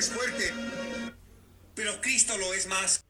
es fuerte, pero Cristo lo es más.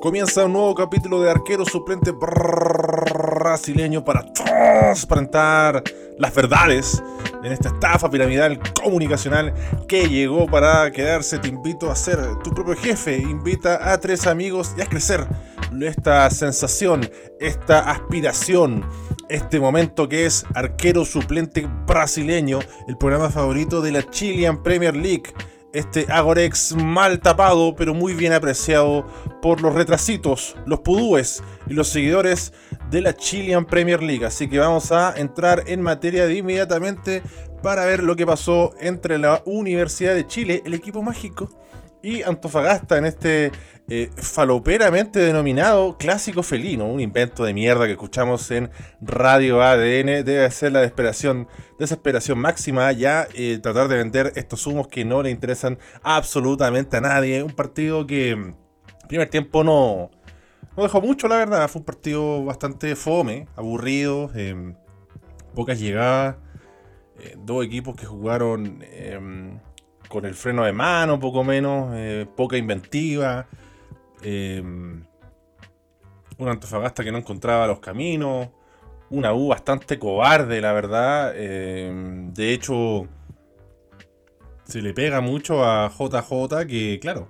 Comienza un nuevo capítulo de arquero suplente brasileño para transparentar las verdades en esta estafa piramidal comunicacional que llegó para quedarse. Te invito a ser tu propio jefe. Invita a tres amigos y a crecer esta sensación, esta aspiración, este momento que es arquero suplente brasileño, el programa favorito de la Chilean Premier League este Agorex mal tapado, pero muy bien apreciado por los retrasitos, los pudúes y los seguidores de la Chilean Premier League. Así que vamos a entrar en materia de inmediatamente para ver lo que pasó entre la Universidad de Chile, el equipo mágico, y Antofagasta en este eh, faloperamente denominado clásico felino, un invento de mierda que escuchamos en Radio ADN, debe ser la desesperación, desesperación máxima ya eh, tratar de vender estos humos que no le interesan absolutamente a nadie. Un partido que en primer tiempo no, no dejó mucho, la verdad. Fue un partido bastante fome, aburrido, em, pocas llegadas, eh, dos equipos que jugaron con el freno de mano, poco menos, poca inventiva. Em, un Antofagasta que no encontraba los caminos. Una U bastante cobarde, la verdad. Em, de hecho, se le pega mucho a JJ que, claro,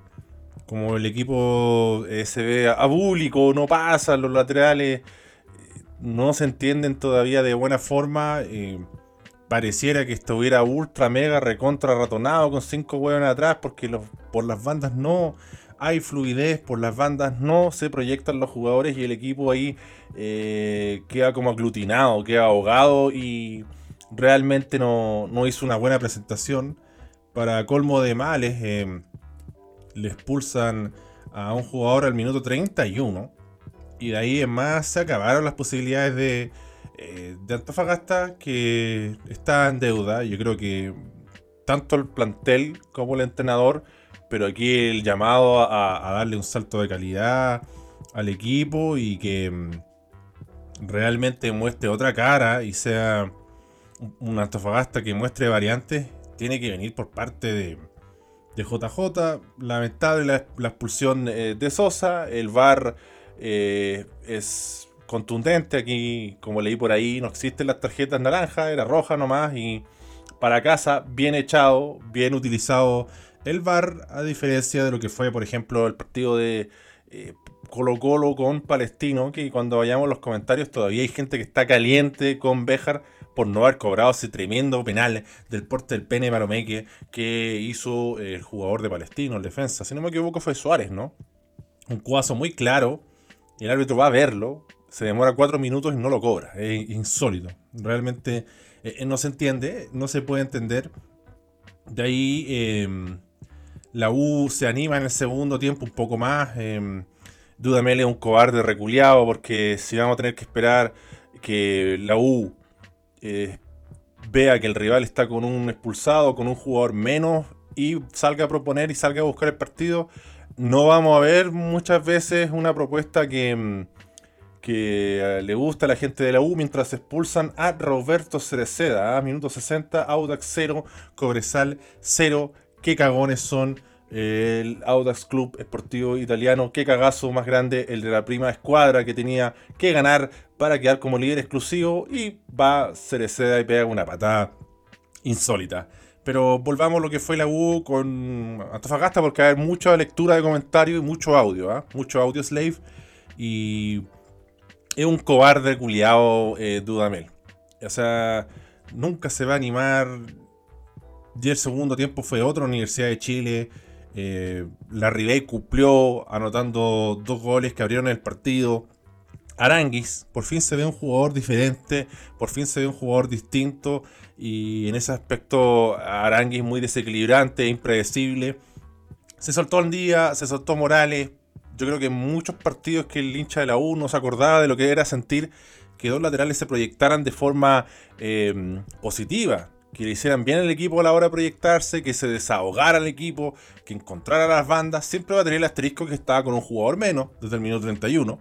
como el equipo eh, se ve abúlico, no pasa, los laterales no se entienden todavía de buena forma. Eh, pareciera que estuviera ultra mega recontra ratonado con cinco hueones atrás porque por las bandas no hay fluidez por las bandas, no se proyectan los jugadores y el equipo ahí eh, queda como aglutinado, queda ahogado y realmente no, hizo una buena presentación. Para colmo de males, eh, le expulsan a un jugador al minuto 31 y de ahí en más se acabaron las posibilidades de, eh, de Antofagasta que está en deuda. Yo creo que tanto el plantel como el entrenador pero aquí el llamado a, darle un salto de calidad al equipo y que mm, realmente muestre otra cara y sea un Antofagasta que muestre variantes, tiene que venir por parte de, JJ. Lamentable la, expulsión eh, de Sosa, el VAR eh, es contundente aquí, como leí por ahí, no existen las tarjetas naranjas, era roja nomás y para casa, bien echado, bien utilizado el VAR, a diferencia de lo que fue, por ejemplo, el partido de eh, Colo Colo con Palestino, que cuando vayamos los comentarios todavía hay gente que está caliente con Béjar por no haber cobrado ese tremendo penal del porte del pene Maromeque que hizo el jugador de Palestino, el defensa. Si no me equivoco fue Suárez, ¿no? Un cuazo muy claro. Y el árbitro va a verlo, se demora cuatro minutos y no lo cobra. Es insólito. Realmente eh, no se entiende, no se puede entender. De ahí em, la U se anima en el segundo tiempo un poco más. Eh, Dudamel es un cobarde reculeado porque si vamos a tener que esperar que la U eh, vea que el rival está con un expulsado, con un jugador menos y salga a proponer y salga a buscar el partido, no vamos a ver muchas veces una propuesta que, em, que eh, le gusta a la gente de la U mientras expulsan a Roberto Cereceda. A minuto 60, Audax 0, Cobresal 0 qué cagones son el Audax Club Esportivo Italiano, qué cagazo más grande el de la prima escuadra que tenía que ganar para quedar como líder exclusivo y va Cereceda y pega una patada insólita. Pero volvamos a lo que fue la U con Antofagasta porque hay mucha lectura de comentarios y mucho audio, ¿ah? mucho audio slave y es un cobarde culiado eh, Dudamel. O sea, nunca se va a animar y el segundo tiempo fue otra Universidad de Chile. Eh, la Ribey cumplió anotando dos goles que abrieron el partido. Aranguis, por fin se ve un jugador diferente, por fin se ve un jugador distinto y en ese aspecto Aranguis muy desequilibrante, impredecible. Se soltó el día, se soltó Morales. Yo creo que muchos partidos que el hincha de la U no se acordaba de lo que era sentir que dos laterales se proyectaran de forma eh, positiva que le hicieran bien al equipo a la hora de proyectarse, que se desahogara el equipo, que encontrara las bandas, siempre va a tener el asterisco que estaba con un jugador menos desde el minuto 31.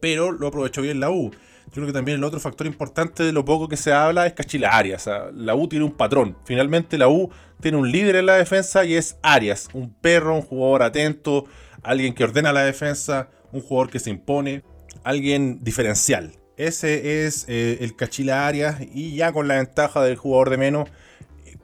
Pero lo aprovechó bien la U. Yo creo que también el otro factor importante de lo poco que se habla es Cachila Arias. la U tiene un patrón. Finalmente la U tiene un líder en la defensa y es Arias. Un perro, un jugador atento, alguien que ordena la defensa, un jugador que se impone, alguien diferencial. Ese es eh, el Cachila Arias y ya con la ventaja del jugador de menos,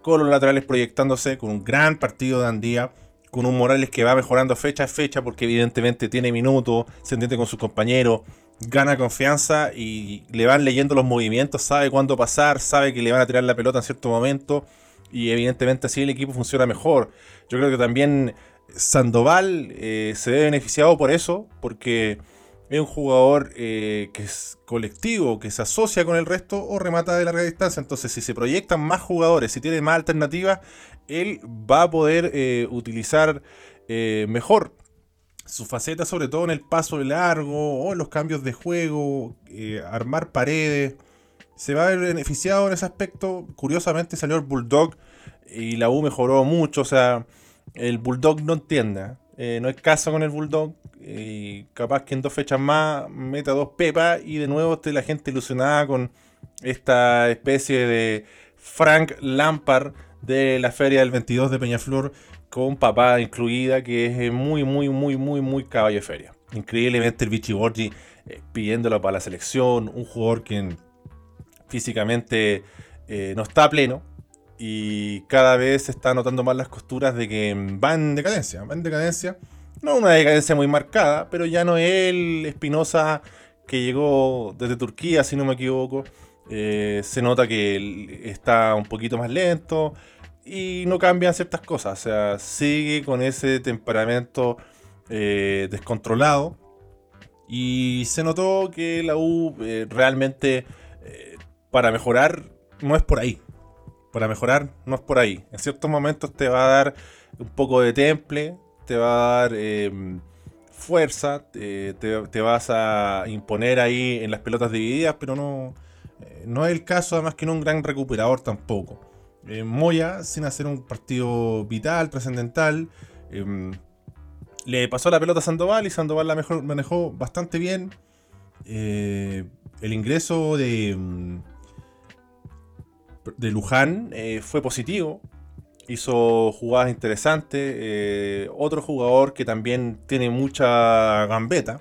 con los laterales proyectándose, con un gran partido de Andía, con un Morales que va mejorando fecha a fecha porque evidentemente tiene minutos, se entiende con sus compañeros, gana confianza y le van leyendo los movimientos, sabe cuándo pasar, sabe que le van a tirar la pelota en cierto momento y evidentemente así el equipo funciona mejor. Yo creo que también Sandoval eh, se ve beneficiado por eso, porque es un jugador eh, que es colectivo, que se asocia con el resto o remata de larga distancia. Entonces, si se proyectan más jugadores, si tiene más alternativas, él va a poder eh, utilizar mejor su faceta, sobre todo en el paso largo o en los cambios de juego, armar paredes. Se va a ver beneficiado en ese aspecto. Curiosamente salió el Bulldog y la U mejoró mucho. O sea, el Bulldog no entiende. no hay caso con el Bulldog y capaz que en dos fechas más meta dos pepas y de nuevo esté la gente ilusionada con esta especie de Frank Lampard de la feria del 22 de Peñaflor con papá incluida que es muy muy muy muy muy caballo de feria. Increíblemente el Vichy Borgi eh, pidiéndolo para la selección, un jugador que físicamente eh, no está pleno y cada vez se está notando más las costuras de que va en decadencia, va en decadencia no una decadencia muy marcada, pero ya no es el Espinosa que llegó desde Turquía, si no me equivoco. Eh, se nota que está un poquito más lento y no cambian ciertas cosas. O sea, sigue con ese temperamento eh, descontrolado. Y se notó que la U eh, realmente para mejorar no es por ahí. Para mejorar no es por ahí. En ciertos momentos te va a dar un poco de temple, te va a dar em, fuerza, te, vas a imponer ahí en las pelotas divididas, pero no, eh, no es el caso, además que no un gran recuperador tampoco. Eh, Moya, sin hacer un partido vital, trascendental, le pasó la pelota a Sandoval y Sandoval la mejor, manejó bastante bien. Eh, el ingreso de, em, de Luján fue positivo hizo jugadas interesantes. Eh, otro jugador que también tiene mucha gambeta.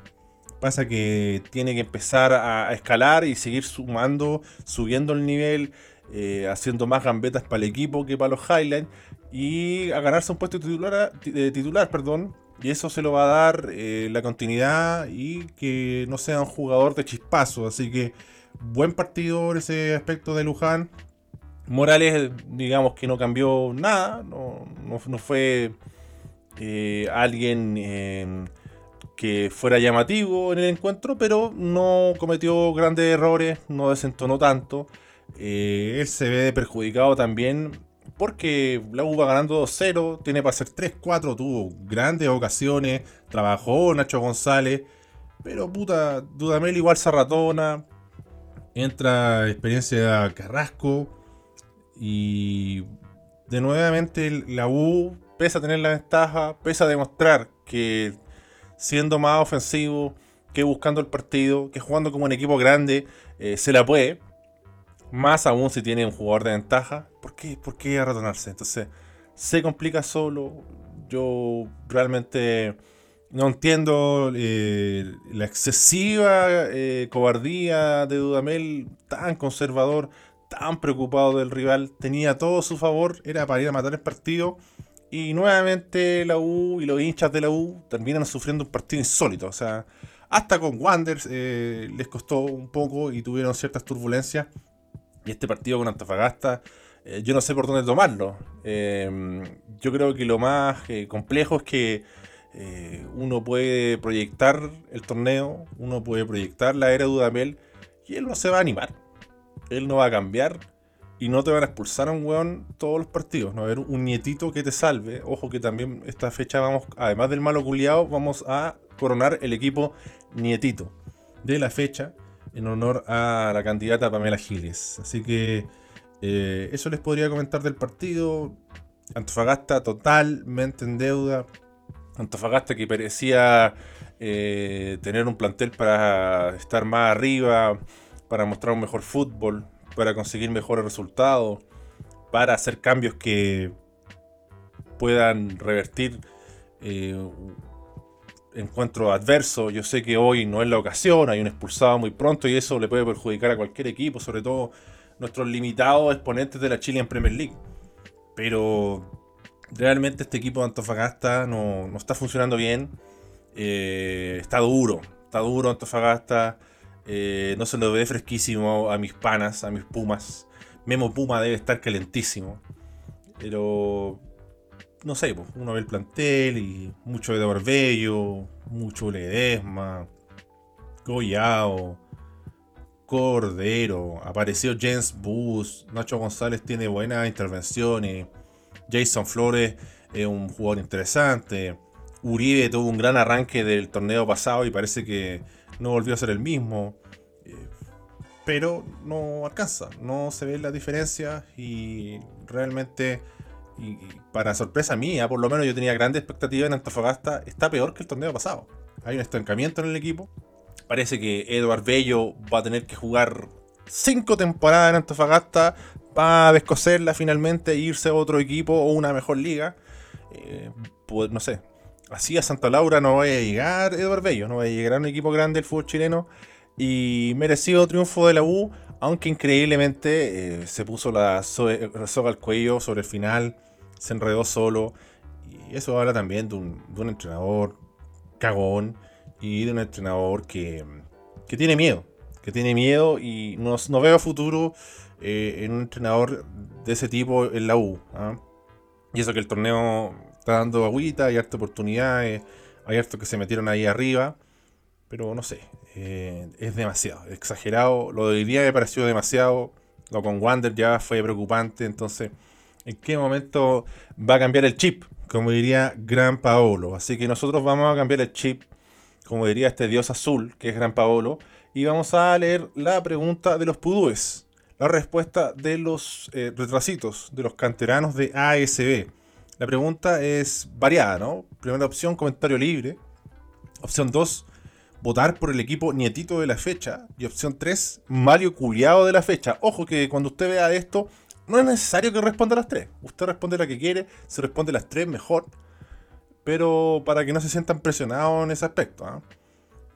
Pasa que tiene que empezar a, escalar y seguir sumando, subiendo el nivel, eh, haciendo más gambetas para el equipo que para los Highlands. Y a ganarse un puesto titular, titular perdón, y eso se lo va a dar eh, la continuidad y que no sea un jugador de chispazo. Así que buen partido en ese aspecto de Luján. Morales, digamos que no cambió nada, no, fue eh, alguien em, que fuera llamativo en el encuentro, pero no cometió grandes errores, no desentonó tanto. Eh, él se ve perjudicado también porque la U va ganando 2-0, tiene para ser 3-4, tuvo grandes ocasiones, trabajó Nacho González, pero puta, Dudamel igual se ratona, entra experiencia Carrasco. Y de nuevamente la U, pese a tener la ventaja, pese a demostrar que siendo más ofensivo, que buscando el partido, que jugando como un equipo grande, eh, se la puede. Más aún si tiene un jugador de ventaja. ¿Por qué, ¿Por arratonarse? Entonces, se complica solo. Yo realmente no entiendo eh, la excesiva eh, cobardía de Dudamel, tan conservador tan preocupado del rival, tenía todo a su favor, era para ir a matar el partido. Y nuevamente la U y los hinchas de la U terminan sufriendo un partido insólito. O sea, hasta con Wanderers eh, les costó un poco y tuvieron ciertas turbulencias. Y este partido con Antofagasta, eh, yo no sé por dónde tomarlo. Eh, yo creo que lo más complejo es que uno puede proyectar el torneo, uno puede proyectar la era de Dudamel y él no se va a animar él no va a cambiar y no te van a expulsar a un weón todos los partidos. No va a haber un nietito que te salve. Ojo que también esta fecha vamos, además del malo culiado, vamos a coronar el equipo nietito de la fecha en honor a la candidata Pamela Giles. Así que Eh, eso les podría comentar del partido. Antofagasta totalmente en deuda. Antofagasta que parecía eh, tener un plantel para estar más arriba, para mostrar un mejor fútbol, para conseguir mejores resultados, para hacer cambios que puedan revertir eh, encuentro adverso. Yo sé que hoy no es la ocasión, hay un expulsado muy pronto y eso le puede perjudicar a cualquier equipo, sobre todo nuestros limitados exponentes de la Chile en Premier League. Pero realmente este equipo de Antofagasta no, está funcionando bien. Eh, está duro, está duro Antofagasta. Eh, no se lo ve fresquísimo a mis panas, a mis pumas. Memo Puma debe estar calentísimo. Pero no sé, pues, uno ve el plantel y mucho de Barbello, mucho Ledesma, Goyao, Cordero, apareció James Bus, Nacho González tiene buenas intervenciones, Jason Flores es un jugador interesante, Uribe tuvo un gran arranque del torneo pasado y parece que no volvió a ser el mismo. Eh, pero no alcanza, no se ve la diferencia y realmente para sorpresa mía, por lo menos yo tenía grandes expectativas en Antofagasta, está peor que el torneo pasado. Hay un estancamiento en el equipo. Parece que Eduard Bello va a tener que jugar cinco temporadas en Antofagasta para descoserla finalmente e irse a otro equipo o una mejor liga. Eh, pues, no sé. Así a Santa Laura no va a llegar Eduard Bello, no va a llegar a un equipo grande del fútbol chileno. Y merecido triunfo de la U, aunque increíblemente eh, se puso la soga al cuello sobre el final se enredó solo. Y eso habla también de un, entrenador cagón y de un entrenador que, tiene miedo. Que tiene miedo y no, no veo futuro eh, en un entrenador de ese tipo en la U. ¿ah? Y eso que el torneo está dando agüita, hay harta oportunidades, hay harto que se metieron ahí arriba. Pero no sé, eh, es demasiado, exagerado. Lo de hoy día me pareció demasiado. Lo con Wander ya fue preocupante, entonces en qué momento va a cambiar el chip, como diría Gran Paolo. Así que nosotros vamos a cambiar el chip, como diría este dios azul, que es Gran Paolo, y vamos a leer la pregunta de los pudúes, la respuesta de los eh, retrasitos, de los canteranos de ASB. La pregunta es variada, ¿no? Primera opción, comentario libre. Opción 2, votar por el equipo nietito de la fecha. Y opción 3, Mario Culiado de la fecha. Ojo que cuando usted vea esto, no es necesario que responda a las tres. Usted responde la que quiere, se responde las tres mejor. Pero para que no se sientan presionados en ese aspecto. ¿ah?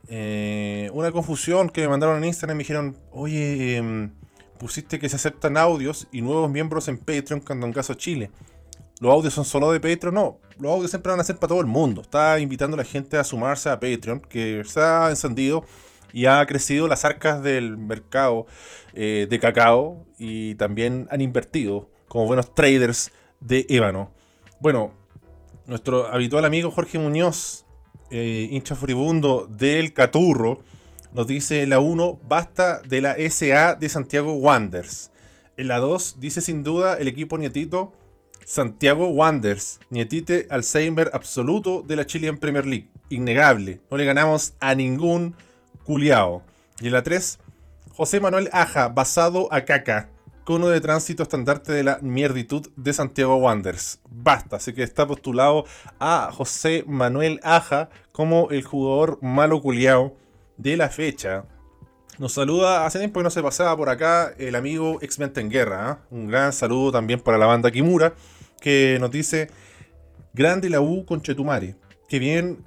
Eh, una confusión que me mandaron en Instagram me dijeron, oye, em, pusiste que se aceptan audios y nuevos miembros en Patreon cuando en caso Chile. ¿Los audios son solo de Patreon? No, los audios siempre van a ser para todo el mundo. Está invitando a la gente a sumarse a Patreon, que se ha encendido y ha crecido las arcas del mercado eh, de cacao y también han invertido como buenos traders de ébano. Bueno, nuestro habitual amigo Jorge Muñoz, eh, hincha furibundo del Caturro, nos dice la 1, basta de la SA de Santiago Wanders. En la 2 dice sin duda el equipo nietito Santiago Wanders, nietite Alzheimer absoluto de la Chilean Premier League. Innegable, no le ganamos a ningún culiao. Y en la 3, José Manuel Aja, basado a caca. Cono de tránsito estandarte de la mierditud de Santiago Wanderers. Basta, así que está postulado a José Manuel Aja como el jugador malo culiao de la fecha. Nos saluda, hace tiempo que no se pasaba por acá, el amigo X-Mente en Guerra. ¿ah? Un gran saludo también para la banda Kimura, que nos dice: Grande la U con Chetumare. Que bien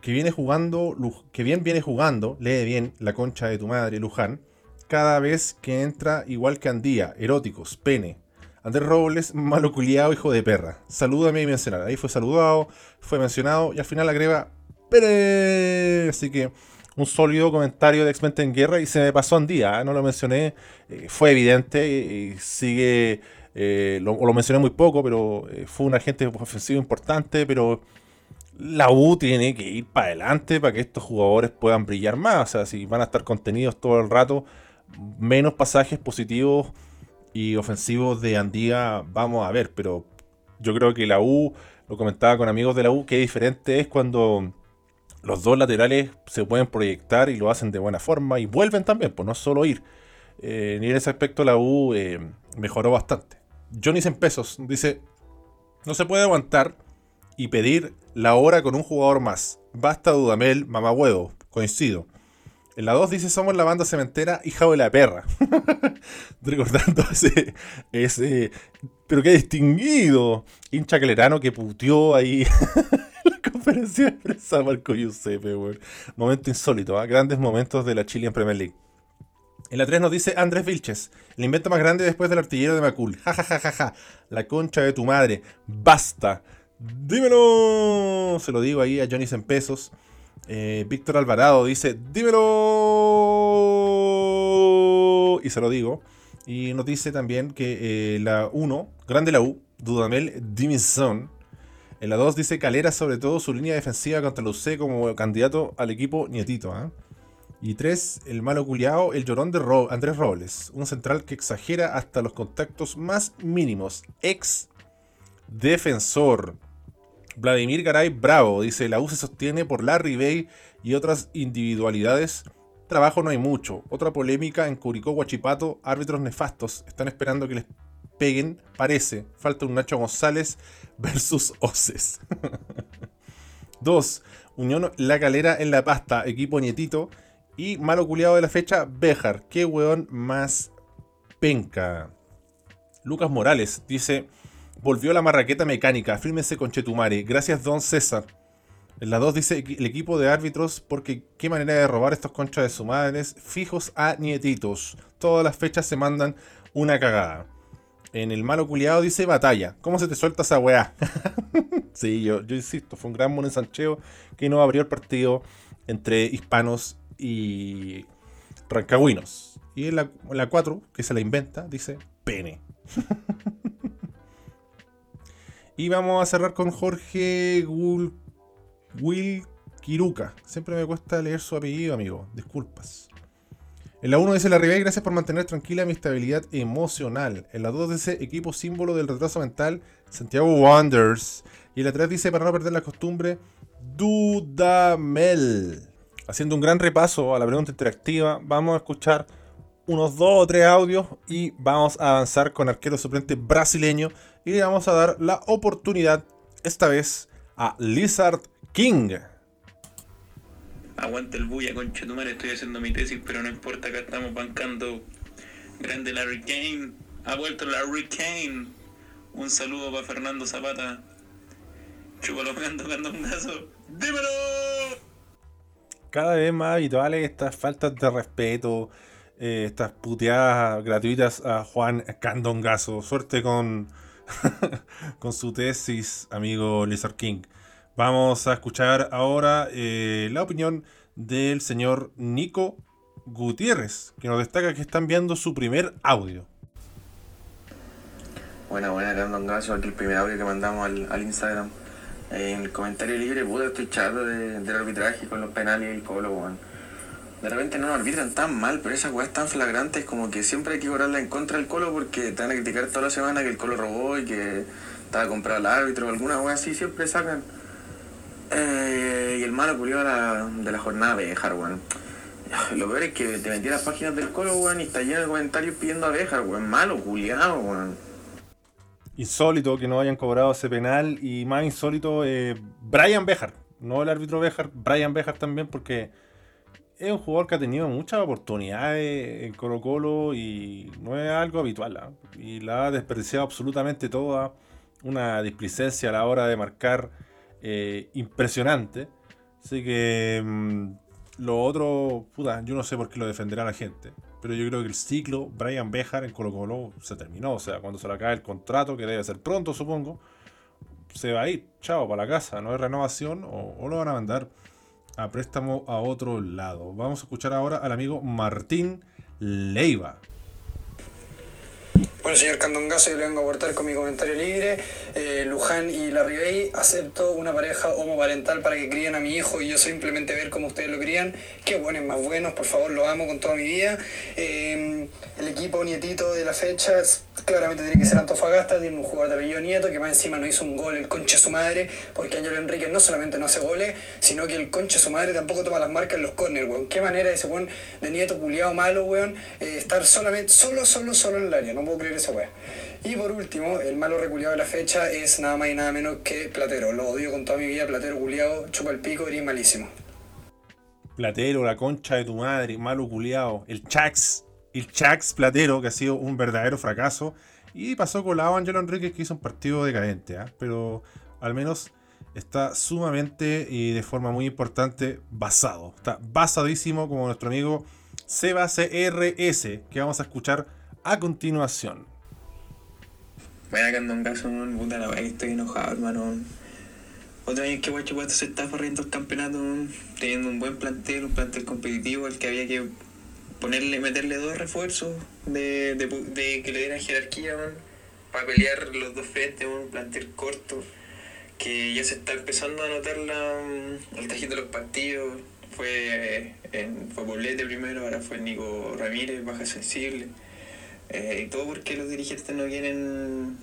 que viene jugando, que bien viene jugando, lee bien la concha de tu madre, Luján, cada vez que entra igual que Andía, eróticos, pene. Andrés Robles, malo culiado, hijo de perra. Salúdame y mencionar. Ahí fue saludado, fue mencionado y al final agrega Pere. Así que un sólido comentario de X-Men en Guerra y se me pasó Andía, ¿eh? no lo mencioné, eh, fue evidente y sigue, eh, lo, lo, mencioné muy poco, pero fue un agente ofensivo importante, pero la U tiene que ir para adelante para que estos jugadores puedan brillar más. O sea, si van a estar contenidos todo el rato, menos pasajes positivos y ofensivos de Andía vamos a ver. Pero yo creo que la U, lo comentaba con amigos de la U, que diferente es cuando los dos laterales se pueden proyectar y lo hacen de buena forma y vuelven también, pues no solo ir. Eh, y en ese aspecto la U eh, mejoró bastante. Johnny en pesos dice, no se puede aguantar y pedir la hora con un jugador más. Basta Dudamel, mamá huevo, coincido. En la 2 dice somos la banda cementera hija de la perra. Recordando ese, ese, pero qué distinguido hincha clerano que puteó ahí conferencia de prensa Marco Giuseppe, Momento insólito, ¿ah? grandes momentos de la Chilean Premier League. En la 3 nos dice Andrés Vilches, el invento más grande después del artillero de Macul. Ja, ja, ja, ja, ja. La concha de tu madre. Basta. Dímelo. Se lo digo ahí a Johnny en pesos. Eh, Víctor Alvarado dice, dímelo. Y se lo digo. Y nos dice también que eh, la 1, grande la U, Dudamel Dimison. En la 2 dice Calera, sobre todo su línea defensiva contra la UC como candidato al equipo nietito. ¿ah? Y 3, el malo culiao, el llorón de Andrés Robles. Un central que exagera hasta los contactos más mínimos. Ex defensor. Vladimir Garay Bravo dice, la U se sostiene por Larry Bay y otras individualidades. Trabajo no hay mucho. Otra polémica en Curicó Guachipato, árbitros nefastos. Están esperando que les peguen, parece. Falta un Nacho González versus Oces. 2. Unión La Calera en la pasta, equipo nietito. Y malo culiado de la fecha, Bejar. Qué weón más penca. Lucas Morales dice, Volvió la marraqueta mecánica. Fírmense con Chetumare. Gracias, don César. En la 2 dice el equipo de árbitros, porque qué manera de robar estos conchas de su madres, fijos a nietitos. Todas las fechas se mandan una cagada. En el malo culiado dice batalla. ¿Cómo se te suelta esa weá? sí, yo, yo insisto, fue un gran monensancheo que no abrió el partido entre hispanos y rancagüinos. Y en la, en la 4, que se la inventa, dice pene. Y vamos a cerrar con Jorge Will Kiruka. Siempre me cuesta leer su apellido, amigo. Disculpas. En la 1 dice la Ribey, gracias por mantener tranquila mi estabilidad emocional. En la 2 dice equipo símbolo del retraso mental, Santiago Wonders. Y en la 3 dice para no perder la costumbre, Dudamel. Haciendo un gran repaso a la pregunta interactiva, vamos a escuchar unos dos o tres audios y vamos a avanzar con arquero suplente brasileño y le vamos a dar la oportunidad esta vez a Lizard King. Aguante el bulla, conchetumare, estoy haciendo mi tesis, pero no importa, acá estamos bancando. Grande Larry Kane, ha vuelto Larry Kane. Un saludo para Fernando Zapata. Chúpalo tocando un gaso. ¡Dímelo! Cada vez más habituales estas faltas de respeto, eh, estas puteadas gratuitas a Juan Candongazo. Suerte con, con su tesis, amigo Lizard King. Vamos a escuchar ahora eh, la opinión del señor Nico Gutiérrez, que nos destaca que están viendo su primer audio. Buena, buena, Candongazo, aquí el primer audio que mandamos al, Instagram. En el comentario libre, puta, estoy chato del arbitraje con los penales y el colo, bueno de repente no arbitran tan mal, pero esa weá es tan flagrante, es como que siempre hay que cobrarla en contra del Colo porque te van a criticar toda la semana que el Colo robó y que estaba comprado al árbitro alguna weá así, siempre sacan. Eh, y el malo culió de la jornada de Bejar, weón. Lo peor es que te metí a las páginas del Colo, weón, y está lleno de comentarios pidiendo a Bejar, weón. Malo, culiado, weón. Insólito que no hayan cobrado ese penal y más insólito, eh, Brian Bejar, no el árbitro Bejar, Brian Bejar también porque es un jugador que ha tenido muchas oportunidades en Colo Colo y no es algo habitual. ¿ah? Y la ha desperdiciado absolutamente toda. Una displicencia a la hora de marcar eh, impresionante. Así que mm, lo otro, puta, yo no sé por qué lo defenderá la gente. Pero yo creo que el ciclo Brian Bejar en Colo Colo se terminó. O sea, cuando se le acabe el contrato, que debe ser pronto, supongo, se va a ir. Chao, para la casa. No hay renovación o, o lo van a mandar a préstamo a otro lado. Vamos a escuchar ahora al amigo Martín Leiva. Bueno, señor Candongazo, yo le vengo a aportar con mi comentario libre. Eh, Luján y la Ribey, acepto una pareja homoparental para que críen a mi hijo y yo simplemente ver cómo ustedes lo crían. Qué buenos, más buenos, por favor, lo amo con toda mi vida. Eh, el equipo nietito de la fecha claramente tiene que ser Antofagasta, tiene un jugador de apellido Nieto que más encima no hizo un gol, el conche su madre, porque Ángel Enrique no solamente no hace goles, sino que el conche su madre tampoco toma las marcas en los corners, weón. Qué manera ese weón de Nieto culiado malo, weón, eh, estar solamente, solo, solo, solo en el área, no puedo creer ese weón. Y por último, el malo reculiado de la fecha es nada más y nada menos que Platero. Lo odio con toda mi vida, Platero culiado, chupa el pico, eres malísimo. Platero, la concha de tu madre, malo culiado. El Chax, el Chax Platero, que ha sido un verdadero fracaso. Y pasó con la Angelo Enriquez, que hizo un partido decadente, ¿ah? pero al menos está sumamente y de forma muy importante basado. Está basadísimo como nuestro amigo Seba CRS, que vamos a escuchar a continuación. Buena Candongazo, man. puta la que estoy enojado, hermano. Otro año que Guachipato se está farriendo el campeonato, teniendo un buen plantel, un plantel competitivo al que había que ponerle, meterle dos refuerzos de, de, de que le dieran jerarquía, man, para pelear los dos frentes, un plantel corto, que ya se está empezando a notar la, el tajito de los partidos. Fue en fue Poblete primero, ahora fue Nico Ramírez, baja sensible. Eh, y todo porque los dirigentes no quieren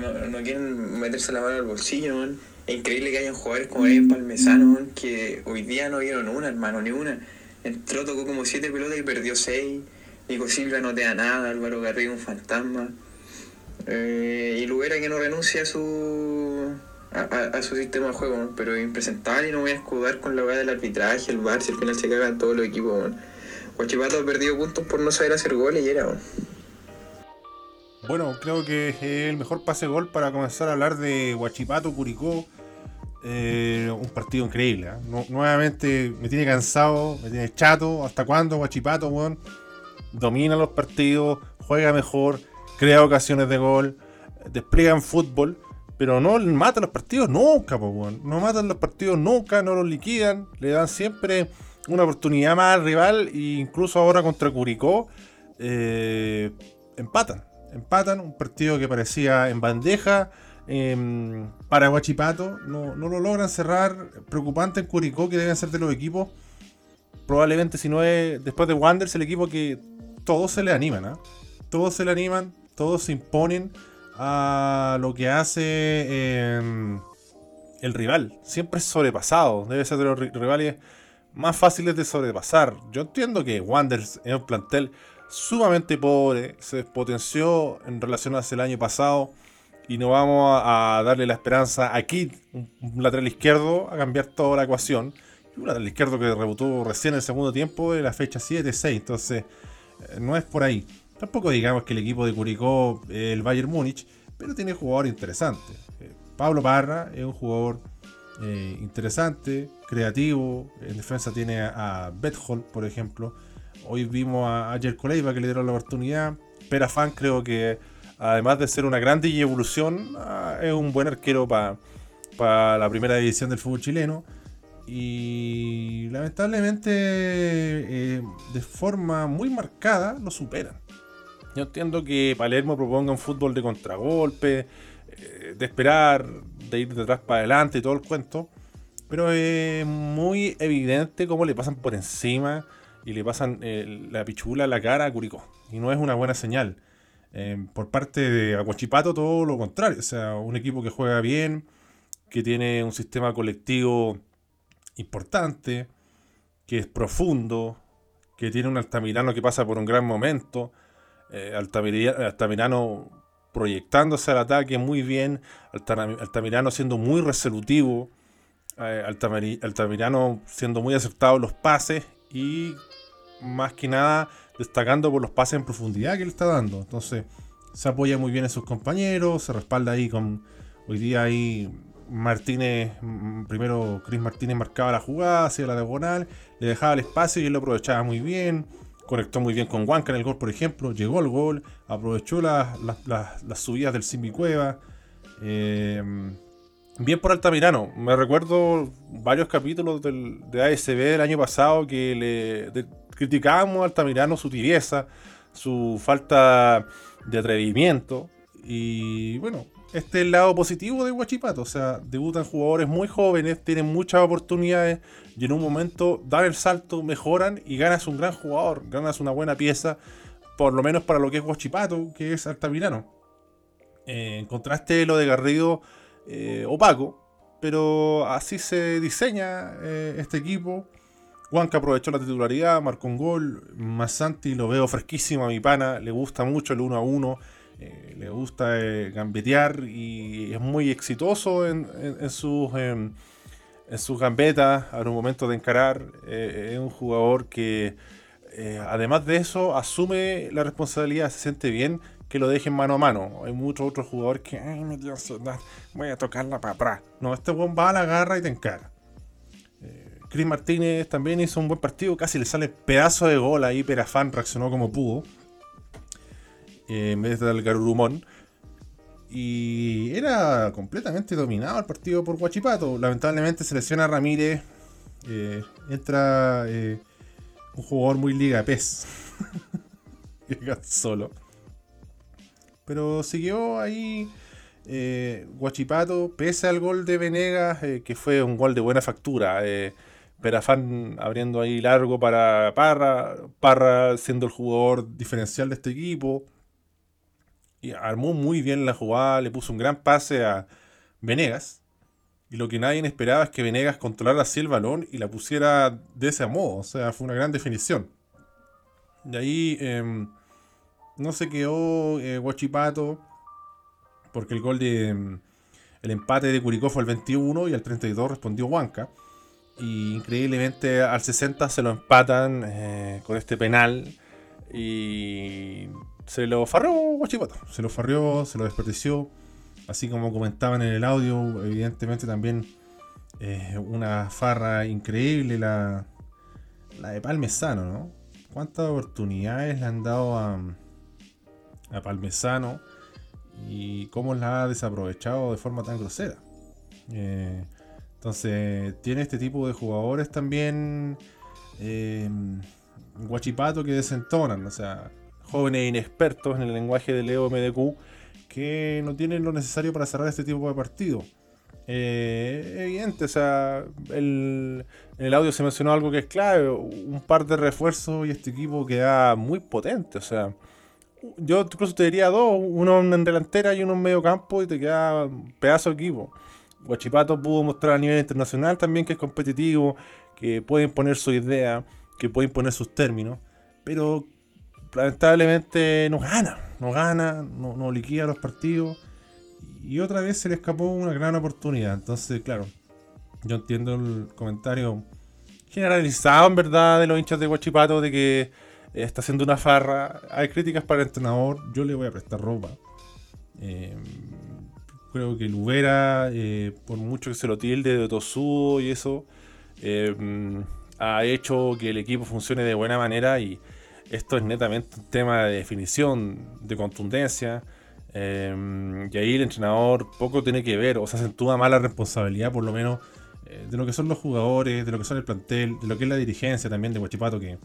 no, no quieren meterse la mano al bolsillo. Es increíble que hayan jugadores como Brian Palmesano, que hoy día no vieron una, hermano, ni una. Entró, tocó como siete pelotas y perdió seis. Nico Silva no te da nada, Álvaro Garrido un fantasma. Eh, y Lubera que no renuncia a su a, a- a su sistema de juego, pero es impresentable y no voy a escudar con la weá del arbitraje, el bar, si al final se cagan todos los equipos. Guachipato ha perdido puntos por no saber hacer goles y era. Bueno, creo que es el mejor pase gol para comenzar a hablar de Huachipato, Curicó. Eh, un partido increíble. ¿eh? Nu- nuevamente me tiene cansado, me tiene chato. ¿Hasta cuándo Huachipato, weón? Domina los partidos, juega mejor, crea ocasiones de gol, despliega en fútbol, pero no mata los partidos nunca, po, weón. No matan los partidos nunca, no los liquidan, le dan siempre una oportunidad más al rival e incluso ahora contra Curicó eh, empatan. Empatan un partido que parecía en bandeja em, para Guachipato. No, no lo logran cerrar. Preocupante en Curicó, que deben ser de los equipos. Probablemente, si no es después de Wanderers, el equipo que todos se le animan. ¿ah? Todos se le animan, todos se imponen a lo que hace em, el rival. Siempre sobrepasado. Debe ser de los ri- rivales más fáciles de sobrepasar. Yo entiendo que Wanderers es un plantel sumamente pobre, se despotenció en relación hacia el año pasado y no vamos a, darle la esperanza a Kid, un, lateral izquierdo, a cambiar toda la ecuación. Y un lateral izquierdo que rebotó recién en el segundo tiempo de la fecha 7-6, entonces eh, no es por ahí. Tampoco digamos que el equipo de Curicó es el Bayern Múnich, pero tiene jugadores interesantes. Eh, Pablo Parra es un jugador eh, interesante, creativo. En defensa tiene a Bethol, por ejemplo. Hoy vimos a, a Jerko Leiva que le dieron la oportunidad. Perafan creo que, además de ser una grande y evolución, ah, es un buen arquero para la primera división del fútbol chileno. Y lamentablemente, eh, de forma muy marcada, lo superan. Yo entiendo que Palermo proponga un fútbol de contragolpe, eh, de esperar, de ir detrás para adelante y todo el cuento. Pero es muy evidente cómo le pasan por encima y le pasan eh, la pichula a la cara a Curicó. Y no es una buena señal. Eh, por parte de Aguachipato, todo lo contrario. O sea, un equipo que juega bien, que tiene un sistema colectivo importante, que es profundo, que tiene un Altamirano que pasa por un gran momento. Eh, Altamirano proyectándose al ataque muy bien, Altamirano siendo muy resolutivo, Altamirano siendo muy acertado los pases y más que nada destacando por los pases en profundidad que le está dando. Entonces se apoya muy bien en sus compañeros, se respalda ahí con hoy día ahí Martínez, mm, primero Chris Martínez marcaba la jugada, hacía la diagonal, le dejaba el espacio y él lo aprovechaba muy bien. Conectó muy bien con Huanca en el gol, por ejemplo. Llegó al gol, aprovechó las, las- subidas del Simbi Cueva. Eh, bien por Altamirano. Me recuerdo varios capítulos del, de ASB del año pasado que le criticábamos a Altamirano su tibieza, su falta de atrevimiento. Y bueno, este es el lado positivo de Guachipato. O sea, debutan jugadores muy jóvenes, tienen muchas oportunidades y en un momento dan el salto, mejoran y ganas un gran jugador, ganas una buena pieza, por lo menos para lo que es Guachipato, que es Altamirano. Eh, en contraste, lo de Garrido eh, opaco, pero así se diseña eh, este equipo. Juanca aprovechó la titularidad, marcó un gol. Massanti lo veo fresquísimo a mi pana, le gusta mucho el 1 a 1 eh, le gusta eh, gambetear y es muy exitoso en, sus, em, en gambetas a un momento de encarar. Es un jugador que, además de eso, asume la responsabilidad, se siente bien que lo dejen mano a mano. Hay muchos otros jugadores que, ay, me dio voy a tocarla para atrás. No, este buen va a la garra y te encara. Chris Martínez también hizo un buen partido, casi le sale pedazo de gol ahí, Perafán reaccionó como pudo. Eh, en vez del Garurumón. Y era completamente dominado el partido por Guachipato. Lamentablemente se lesiona Ramírez. Eh, entra eh, un jugador muy liga pez. solo. Pero siguió ahí Guachipato, pese al gol de Venegas, que fue un gol de buena factura. Perafán abriendo ahí largo para Parra, Parra siendo el jugador diferencial de este equipo y armó muy bien la jugada, le puso un gran pase a Venegas. Y lo que nadie esperaba es que Venegas controlara así el balón y la pusiera de ese modo. O sea, fue una gran definición. De ahí em, no se quedó eh, Guachipato porque el gol de. Em, el empate de Curicó fue al 21 y al 32 respondió Huanca. Y increíblemente al 60 se lo empatan eh, con este penal. Y se lo farrió Guachipato. Se lo farrió, se lo desperdició. Así como comentaban en el audio, evidentemente también eh, una farra increíble la, de Palmesano, ¿no? ¿Cuántas oportunidades le han dado a, a Palmesano y cómo la ha desaprovechado de forma tan grosera? Eh, entonces, tiene este tipo de jugadores también eh, Guachipato que desentonan, o sea, jóvenes inexpertos en el lenguaje de Leo MDQ que no tienen lo necesario para cerrar este tipo de partido. Eh, evidente, o sea, en el audio se mencionó algo que es clave, un par de refuerzos y este equipo queda muy potente, o sea, yo incluso te diría dos, uno en delantera y uno en medio campo y te queda un pedazo de equipo. Guachipato pudo mostrar a nivel internacional también que es competitivo, que puede imponer su idea, que puede imponer sus términos, pero lamentablemente no gana, no gana, no, liquida los partidos. Y otra vez se le escapó una gran oportunidad. Entonces, claro, yo entiendo el comentario generalizado en verdad de los hinchas de Guachipato de que está haciendo una farra. Hay críticas para el entrenador, yo le voy a prestar ropa. Eh, creo que Lubera, eh, por mucho que se lo tilde de tosudo y eso, eh, ha hecho que el equipo funcione de buena manera y esto es netamente un tema de definición, de contundencia. Eh, y ahí el entrenador poco tiene que ver, o se acentúa más la responsabilidad, por lo menos, eh, de lo que son los jugadores, de lo que son el plantel, de lo que es la dirigencia también de Guachipato, que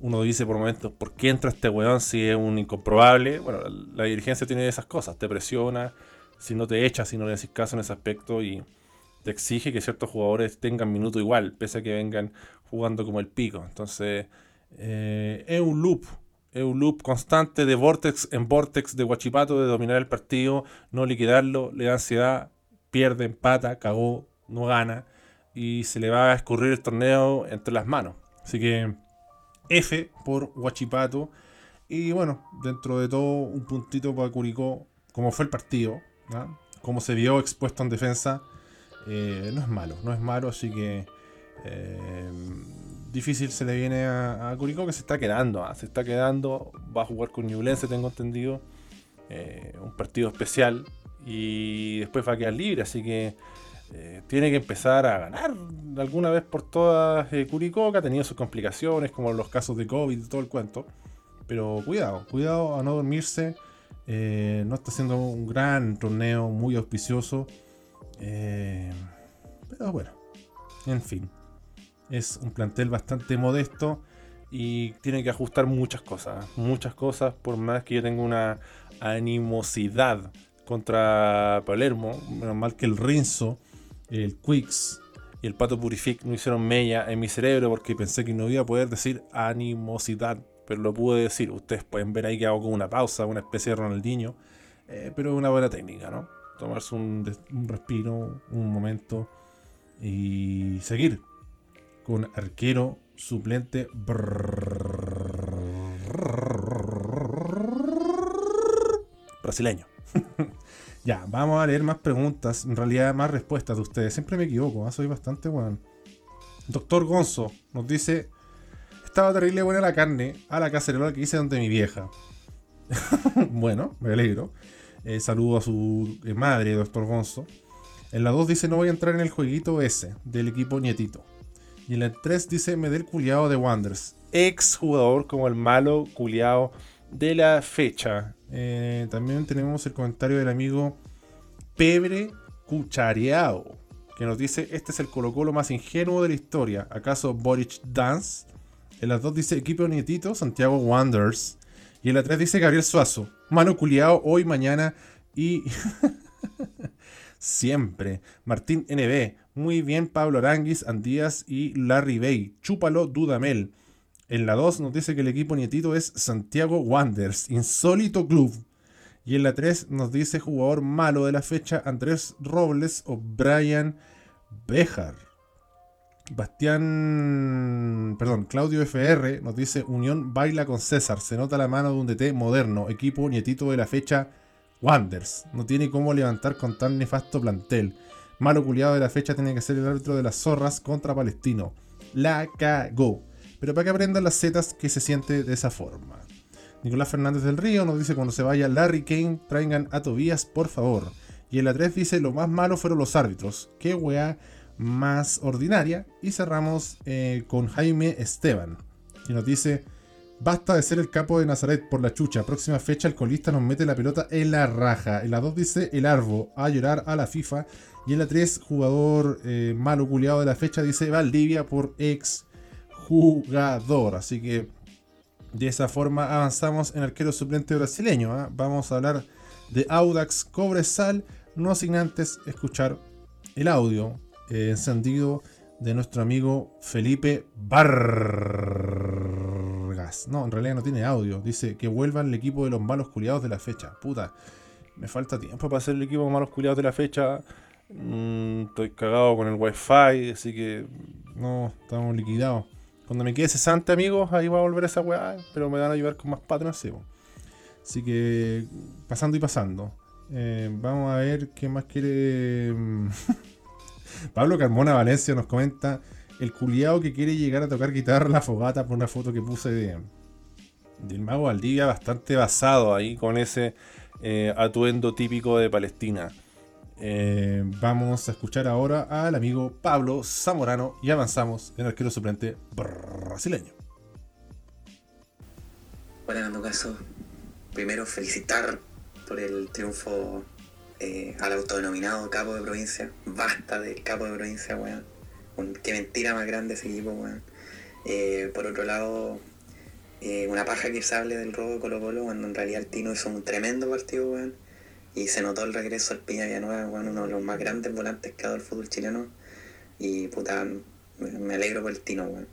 uno dice por momentos, ¿por qué entra este weón si es un incomprobable? Bueno, la, dirigencia tiene esas cosas, te presiona, si no te echa, si no le haces caso en ese aspecto y te exige que ciertos jugadores tengan minuto igual, pese a que vengan jugando como el pico. Entonces eh, es un loop, es un loop constante de vortex en vortex de Guachipato de dominar el partido, no liquidarlo, le da ansiedad, pierde, empata, cagó, no gana y se le va a escurrir el torneo entre las manos. Así que F por Guachipato. Y bueno, dentro de todo, un puntito para Curicó, como fue el partido, como se vio expuesto en defensa, eh, no es malo, no es malo, así que eh, difícil se le viene a, Curicó que se está quedando. ¿ah? Se está quedando. Va a jugar con Ñublense, tengo entendido. Eh, un partido especial. Y después va a quedar libre. Así que eh, tiene que empezar a ganar alguna vez por todas eh, Curicó, que ha tenido sus complicaciones, como los casos de COVID y todo el cuento. Pero cuidado, cuidado a no dormirse. no está siendo un gran torneo, muy auspicioso. pero bueno, en fin. Es un plantel bastante modesto y tiene que ajustar muchas cosas, muchas cosas, por más que yo tenga una animosidad contra Palermo, menos mal que el Rinzo, el Quicks y el Pato Purific no hicieron mella en mi cerebro porque pensé que no iba a poder decir animosidad, pero lo pude decir. Ustedes pueden ver ahí que hago como una pausa, una especie de Ronaldinho, eh, pero es una buena técnica, ¿no? Tomarse un, un respiro, un momento y seguir con arquero suplente brasileño. ya, vamos a leer más preguntas, en realidad más respuestas de ustedes. Siempre me equivoco, ¿ah? soy bastante bueno. Doctor Gonzo nos dice: Estaba terrible buena la carne a la cacerola que hice donde mi vieja. bueno, me alegro. Eh, saludo a su eh, madre, doctor Gonzo. En la 2 dice: No voy a entrar en el jueguito ese del equipo nietito. Y en la 3 dice Medel culiado de Wonders. Ex jugador como el malo culiado de la fecha. Eh, también tenemos el comentario del amigo Pebre Cuchareado. Que nos dice: Este es el Colo Colo más ingenuo de la historia. ¿Acaso Boric Dance? En las 2 dice Equipo Nietito, Santiago Wonders. Y en la 3 dice Gabriel Suazo. Mano culiado hoy, mañana y. siempre. Martín NB. Muy bien, Pablo Aranguis, Andías y Larry Bay. Chúpalo, Dudamel. En la 2 nos dice que el equipo nietito es Santiago Wanderers, insólito club. Y en la 3 nos dice jugador malo de la fecha Andrés Robles o Brian Bejar. Bastián, perdón, Claudio FR nos dice Unión baila con César, se nota la mano de un DT moderno, equipo nietito de la fecha Wanderers. No tiene cómo levantar con tan nefasto plantel. Malo culiado de la fecha tiene que ser el árbitro de las zorras contra Palestino. La cagó. Pero para que aprendan las zetas que se siente de esa forma. Nicolás Fernández del Río nos dice cuando se vaya Larry Kane, traigan a Tobías, por favor. Y en la 3 dice lo más malo fueron los árbitros. Qué weá más ordinaria. Y cerramos eh, con Jaime Esteban. Y nos dice. Basta de ser el capo de Nazaret por la chucha. Próxima fecha el colista nos mete la pelota en la raja. En la 2 dice el Arbo a llorar a la FIFA. Y en la 3, jugador eh, malo culiado de la fecha, dice Valdivia por ex jugador. Así que de esa forma avanzamos en arquero suplente brasileño. ¿ah? Vamos a hablar de Audax Cobresal, no sin antes escuchar el audio eh, encendido de nuestro amigo Felipe Vargas. No, en realidad no tiene audio. Dice que vuelvan el equipo de los malos culiados de la fecha. Puta, me falta tiempo para hacer el equipo de malos culiados de la fecha. Mm, estoy cagado con el wifi, así que no, estamos liquidados. Cuando me quede cesante, amigos, ahí va a volver esa weá, pero me van a ayudar con más patrones, sí, Así que, pasando y pasando. Eh, vamos a ver qué más quiere. mm, Pablo Carmona Valencia nos comenta: el culiao que quiere llegar a tocar guitarra la fogata por una foto que puse de, del mago Valdivia, bastante basado ahí con ese eh, atuendo típico de Palestina. Eh, vamos a escuchar ahora al amigo Pablo Zamorano y avanzamos en el arquero suplente brasileño. Bueno, en todo caso, primero felicitar por el triunfo eh, al autodenominado capo de provincia. Basta del capo de provincia, weón. Un- Qué mentira más grande ese equipo, weón. Eh, por otro lado, una paja que se hable del robo de Colo Colo cuando en realidad el Tino hizo un tremendo partido, weón. Y se notó el regreso al Piña Villanueva, weón, uno de los más grandes volantes que ha dado el fútbol chileno. Y puta, me alegro por el Tino, weón.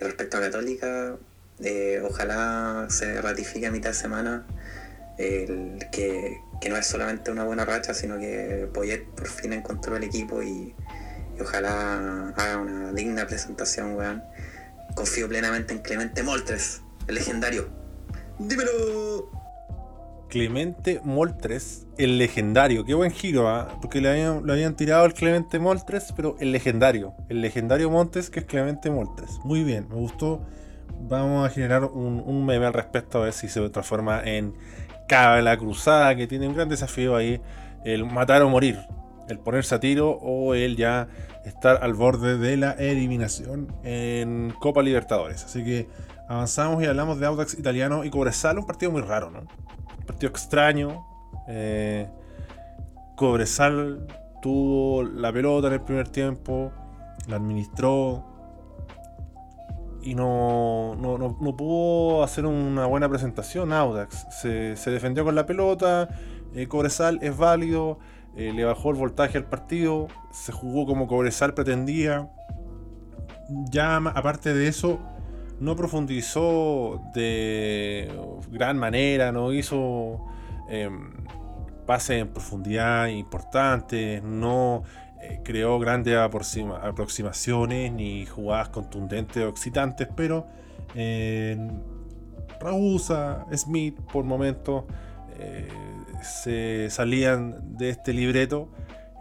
Y respecto a Católica, eh, ojalá se ratifique a mitad de semana que, que no es solamente una buena racha, sino que Poyet por fin encontró el equipo y, y ojalá haga una digna presentación, weón. Confío plenamente en Clemente Moltres, el legendario. ¡Dímelo! Clemente Moltres, el legendario. Qué buen giro, ¿ah? porque le habían, tirado al Clemente Moltres, pero el legendario. El legendario Montes, que es Clemente Moltres. Muy bien, me gustó. Vamos a generar un, meme al respecto, a ver si se transforma en Cabla Cruzada, que tiene un gran desafío ahí: el matar o morir. El ponerse a tiro o el ya estar al borde de la eliminación en Copa Libertadores. Así que avanzamos y hablamos de Audax Italiano y Cobresal, un partido muy raro, ¿no? Partido extraño. Eh, Cobresal tuvo la pelota en el primer tiempo, la administró y no, no, no- no pudo hacer una buena presentación Audax. Se, se defendió con la pelota, eh, Cobresal es válido, eh, le bajó el voltaje al partido, se jugó como Cobresal pretendía. Ya aparte de eso, no profundizó de gran manera, no hizo em, pases en profundidad importantes, no eh, creó grandes aproxima- aproximaciones ni jugadas contundentes o excitantes, pero eh, Ragusa, Smith por momentos eh, se salían de este libreto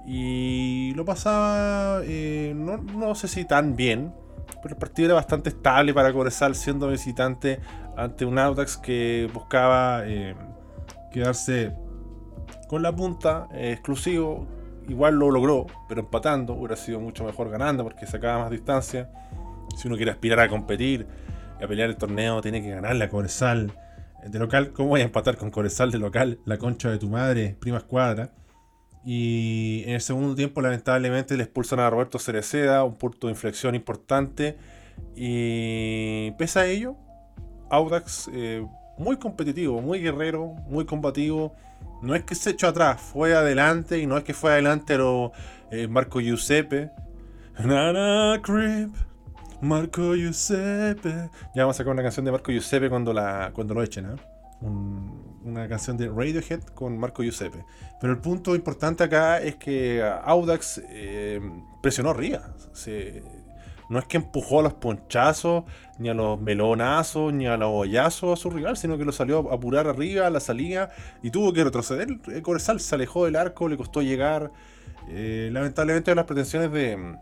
y lo pasaba, eh, no sé si tan bien, pero el partido era bastante estable para Cobresal siendo visitante ante un Audax que buscaba eh, quedarse con la punta eh, exclusivo. Igual lo logró, pero empatando hubiera sido mucho mejor ganando porque sacaba más distancia. Si uno quiere aspirar a competir y a pelear el torneo, tiene que ganarle a Cobresal eh, de local. ¿Cómo voy a empatar con Cobresal de local? La concha de tu madre, prima escuadra. Y en el segundo tiempo, lamentablemente, le expulsan a Roberto Cereceda, un punto de inflexión importante. Y pese a ello, Audax eh, muy competitivo, muy guerrero, muy combativo. No es que se echó atrás, fue adelante y no es que fue adelante lo eh, Marco Giuseppe. Nana Creep, Marco Giuseppe. Ya vamos a sacar una canción de Marco Giuseppe cuando, la, cuando lo echen, ¿eh? Un- una canción de Radiohead con Marco Giuseppe. Pero el punto importante acá es que Audax eh, presionó arriba. No es que empujó a los ponchazos, ni a los melonazos, ni a los hoyazos a su rival, sino que lo salió a apurar arriba, a la salida, y tuvo que retroceder. El se alejó del arco, le costó llegar. Eh, lamentablemente las pretensiones de,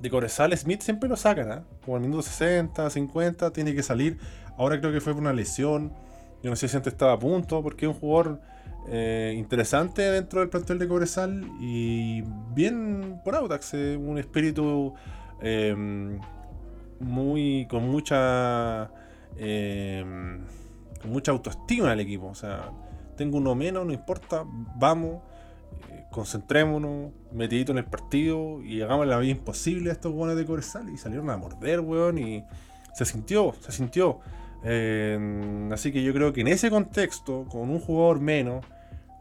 de Cobresal, Smith siempre lo sacan, ¿ah? como al minuto 60, 50, tiene que salir. Ahora creo que fue por una lesión. Yo no sé si antes estaba a punto, porque es un jugador eh, interesante dentro del plantel de Cobresal y bien por Audax, eh, un espíritu eh, muy con mucha con mucha autoestima del equipo. O sea, tengo uno menos, no importa, vamos, eh, concentrémonos, metidito en el partido y hagamos la vida imposible a estos buenos de Cobresal y salieron a morder, weón, y se sintió, se sintió. Así que yo creo que en ese contexto, con un jugador menos,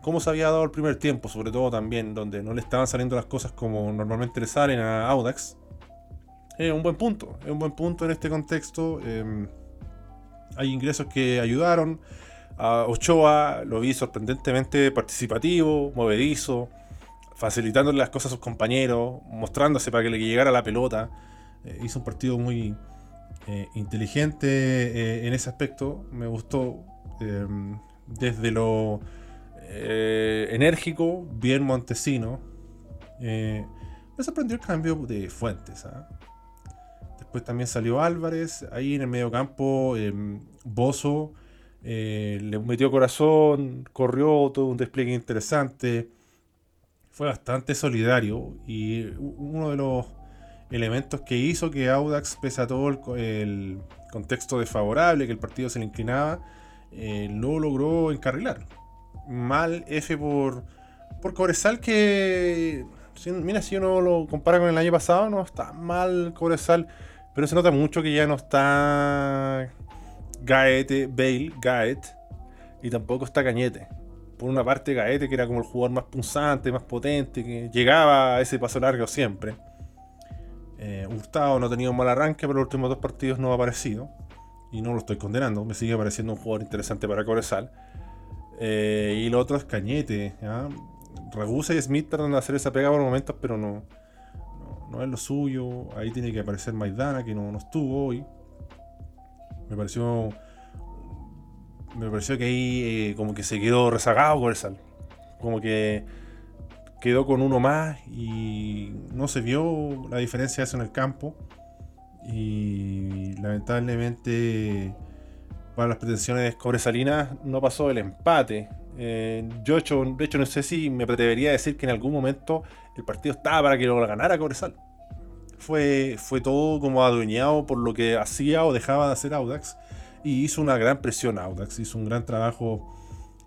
como se había dado el primer tiempo, sobre todo también, donde no le estaban saliendo las cosas como normalmente le salen a Audax, es un buen punto. Es un buen punto en este contexto. eh, hay ingresos que ayudaron. A Ochoa lo vi sorprendentemente participativo, movedizo, facilitándole las cosas a sus compañeros, mostrándose para que le llegara la pelota. Eh, hizo un partido muy eh, inteligente eh, en ese aspecto. Me gustó eh, desde lo eh, enérgico, bien montesino. Me sorprendió el cambio de Fuentes. ¿ah? Después también salió Álvarez. Ahí en el medio campo, eh, Bozo le metió corazón, corrió todo un despliegue interesante. Fue bastante solidario y uno de los elementos que hizo que Audax, pese a todo el, co- el contexto desfavorable, que el partido se le inclinaba, eh, lo logró encarrilar. Mal F por, por Cobresal que, mira, si uno lo compara con el año pasado, no está mal Cobresal, pero se nota mucho que ya no está Gaete, Bale, Gaet, y tampoco está Cañete. Por una parte Gaete, que era como el jugador más punzante, más potente, que llegaba a ese paso largo siempre. Eh, no ha tenido un mal arranque, pero los últimos dos partidos no ha aparecido. Y no lo estoy condenando, me sigue pareciendo un jugador interesante para Cobresal. Eh, y lo otro es Cañete. ¿ya? Ragusa y Smith tratan de hacer esa pega por momentos, pero no, no, no es lo suyo. Ahí tiene que aparecer Maidana, que no, no estuvo hoy. Me pareció. Me pareció que ahí eh, como que se quedó rezagado Cobresal. Como que quedó con uno más y no se vio la diferencia de eso en el campo. Y lamentablemente para las pretensiones cobresalinas no pasó el empate. Eh, yo hecho, de hecho no sé si me atrevería a decir que en algún momento el partido estaba para que lo ganara Cobresal. Fue, fue todo como adueñado por lo que hacía o dejaba de hacer Audax. Y hizo una gran presión Audax, hizo un gran trabajo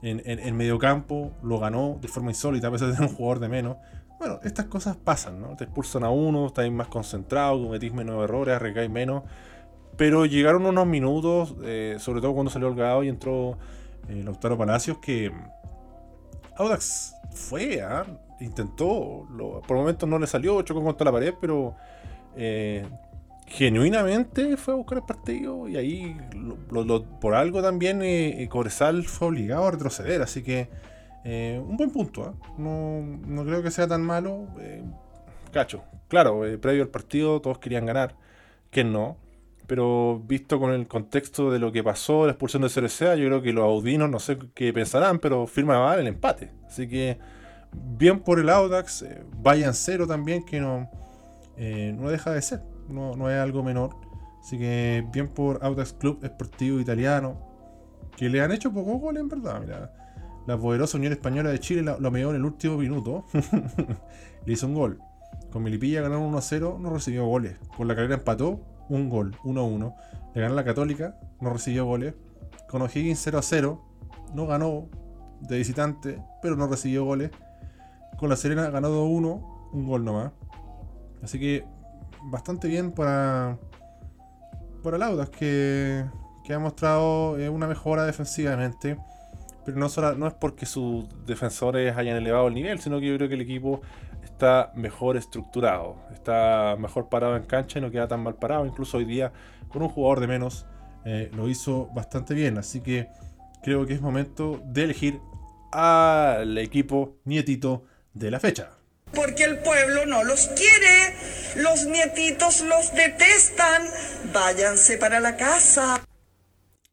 en, en, en medio campo, lo ganó de forma insólita, a pesar de ser un jugador de menos. Bueno, estas cosas pasan, ¿no? Te expulsan a uno, estáis más concentrado, cometís menos errores, arriesgáis menos. pero llegaron unos minutos, eh, sobre todo cuando salió Holgado y entró eh, Lautaro Palacios, que Audax fue, ¿ah? intentó, por momentos no le salió, chocó contra la pared, pero eh, genuinamente fue a buscar el partido y ahí por algo también eh, Cobresal fue obligado a retroceder, así que un buen punto, ¿ah? no, no, creo que sea tan malo. cacho, claro, previo al partido todos querían ganar, que no, pero visto con el contexto de lo que pasó, la expulsión de CRCA, yo creo que los audinos no sé qué pensarán, pero firman el empate. Así que bien por el Audax, eh, vayan cero también, que no, eh, no deja de ser, no, no, es algo menor. Así que bien por Audax Club Esportivo Italiano, que le han hecho poco gol en verdad. Mira, la poderosa Unión Española de Chile lo, lo en el último minuto, le hizo un gol. Con Milipilla ganaron 1 0, no recibió goles. Con la carrera empató un gol, 1-1. Le ganó la Católica, no recibió goles. Con O'Higgins 0-0, no ganó de visitante, pero no recibió goles. Con la Serena ganó 2-1, un gol nomás. Así que bastante bien para, para Laudas, que, que ha mostrado eh, una mejora defensivamente. Pero no, solo, no es porque sus defensores hayan elevado el nivel, sino que yo creo que el equipo está mejor estructurado, está mejor parado en cancha y no queda tan mal parado. Incluso hoy día, con un jugador de menos, eh, lo hizo bastante bien. Así que creo que es momento de elegir al equipo nietito de la fecha. Porque el pueblo no los quiere, los nietitos los detestan, váyanse para la casa.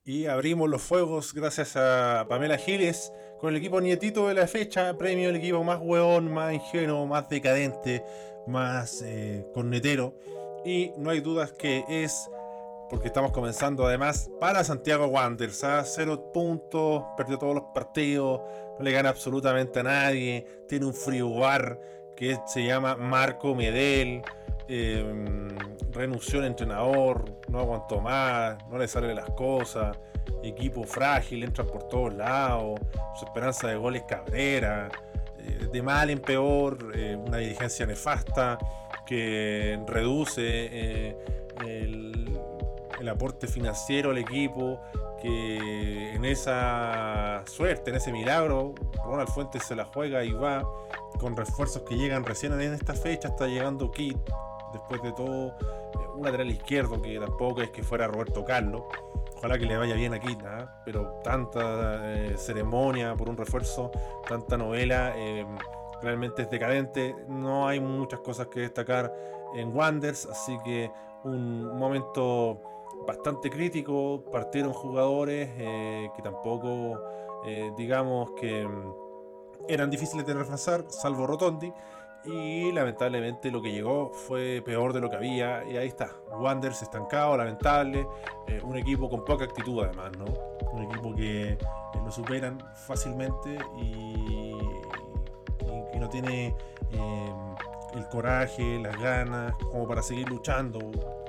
Y abrimos los fuegos gracias a Pamela Giles con el equipo nietito de la fecha, premio el equipo más hueón, más ingenuo, más decadente, más eh, cornetero. Y no hay dudas que es, porque estamos comenzando además, para Santiago Wanderers. a Cero puntos, perdió todos los partidos, no le gana absolutamente a nadie, tiene un frío bar que se llama Marco Medel. Eh, renunció el entrenador, no aguantó más, no le salen las cosas equipo frágil, entra por todos lados, su esperanza de goles Cabrera, eh, de mal en peor, eh, una dirigencia nefasta que reduce el, el, aporte financiero al equipo, que en esa suerte, en ese milagro, Ronald Fuentes se la juega y va con refuerzos que llegan recién en esta fecha, está llegando Kit, después de todo, un lateral izquierdo que tampoco es que fuera Roberto Carlos ojalá que le vaya bien aquí, pero tanta eh, ceremonia por un refuerzo, tanta novela, eh, realmente es decadente. No hay muchas cosas que destacar en Wanders, así que un momento bastante crítico. Partieron jugadores eh, que tampoco, digamos que mm, eran difíciles de reemplazar, salvo Rotondi. Y lamentablemente lo que llegó fue peor de lo que había. Y ahí está. Wanderers estancado, lamentable. Eh, un equipo con poca actitud además, ¿no? Un equipo que eh, lo superan fácilmente y, que no tiene eh, el coraje, las ganas, como para seguir luchando.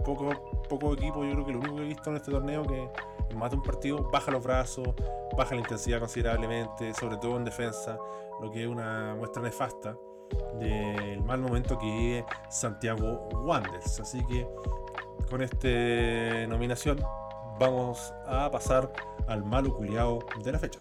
Poco, poco equipo, yo creo que lo único que he visto en este torneo que en más de un partido baja los brazos, baja la intensidad considerablemente, sobre todo en defensa, lo que es una muestra nefasta del mal momento que vive Santiago Wanderers. Así que con esta nominación vamos a pasar al malo culiado de la fecha.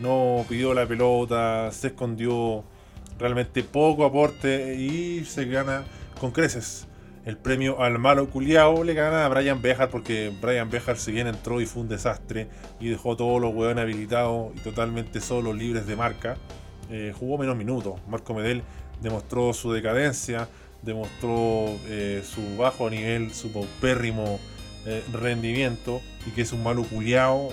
no pidió la pelota, se escondió realmente poco aporte y se gana con creces. El premio al malo culiao le gana a Brian Bejar porque Brian Bejar si bien entró y fue un desastre y dejó todos los hueones habilitados y totalmente solos, libres de marca, eh, jugó menos minutos. Marco Medel demostró su decadencia, demostró eh, su bajo nivel, su paupérrimo eh, rendimiento y que es un malo culiao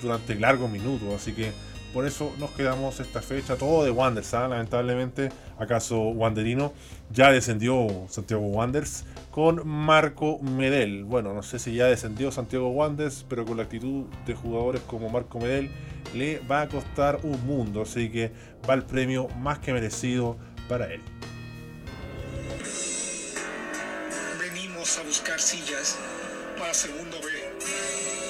durante largos minutos. Así que por eso nos quedamos esta fecha, todo de Wanderers, ¿ah? lamentablemente. ¿Acaso Wanderino ya descendió Santiago Wanderers con Marco Medel? Bueno, no sé si ya descendió Santiago Wanderers, pero con la actitud de jugadores como Marco Medel le va a costar un mundo. Así que va el premio más que merecido para él. Venimos a buscar sillas para segundo B.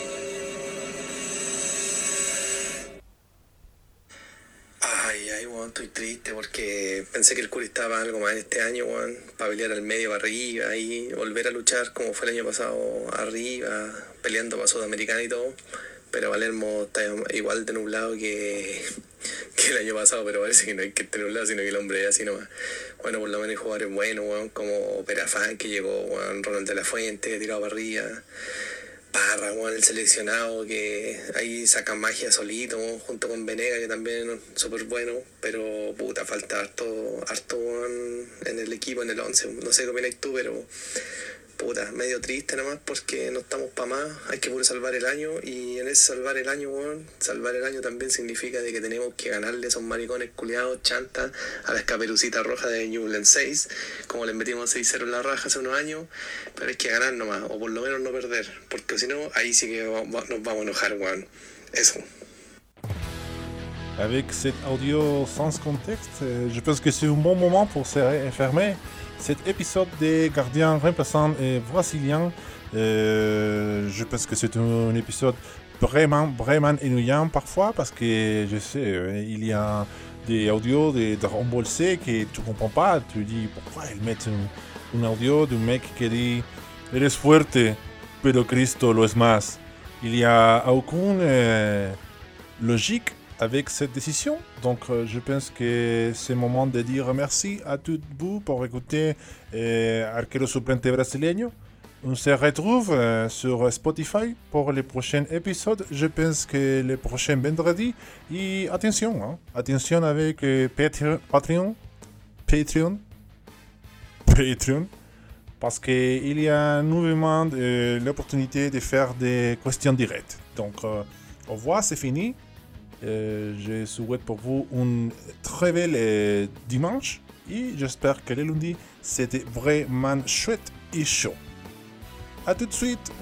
Ay, ay, weón, estoy triste porque pensé que el Curi estaba algo más este año, weón, para pelear al medio, para arriba y volver a luchar como fue el año pasado, arriba, peleando para Sudamericana y todo. Pero Valermo está igual de nublado que, que el año pasado, pero parece que no hay que estar nublado, sino que el hombre así nomás. Bueno, por lo menos hay jugadores buenos, weón, como Perafán, que llegó, weón, Ronald de la Fuente, tirado para arriba. Parra, el seleccionado que ahí saca magia solito, junto con Venega, que también es súper bueno, pero puta, falta harto, harto en el equipo, en el 11. No sé qué opinas tú, pero puta, medio triste nomás porque no estamos para más, hay que puro salvar el año y en ese salvar el año, weón, salvar el año también significa de que tenemos que ganarle a esos maricones culiados, chanta, a la escaperucita roja de Newland 6, como les metimos 6-0 en la raja hace unos años, pero hay que ganar nomás, o por lo menos no perder, porque si no, ahí sí que nos vamos a enojar, weón. Eso. Avec cet audio sans contexte, euh, je pense que c'est un bon moment pour se fermer cet épisode des gardiens remplaçants et brésiliens. Euh, je pense que c'est un épisode vraiment, vraiment ennuyant parfois parce que je sais, euh, il y a des audios de Dragon Ball C que tu comprends pas. Tu dis pourquoi ils mettent un, un audio d'un mec qui dit Eres fuerte, pero Cristo lo es más. Il y a aucune euh, logique avec cette décision. Donc, euh, je pense que c'est le moment de dire merci à tous vous pour écouter euh, Arquero Suplente Brasileño. On se retrouve euh, sur Spotify pour les prochains épisodes. Je pense que le prochain vendredi. Et attention, hein, attention avec Patreon, Patreon, Patreon, parce qu'il y a nouvellement l'opportunité de faire des questions directes. Donc, au revoir, c'est fini. Euh, je souhaite pour vous un très bel euh, dimanche et j'espère que le lundi c'était vraiment chouette et chaud. A tout de suite!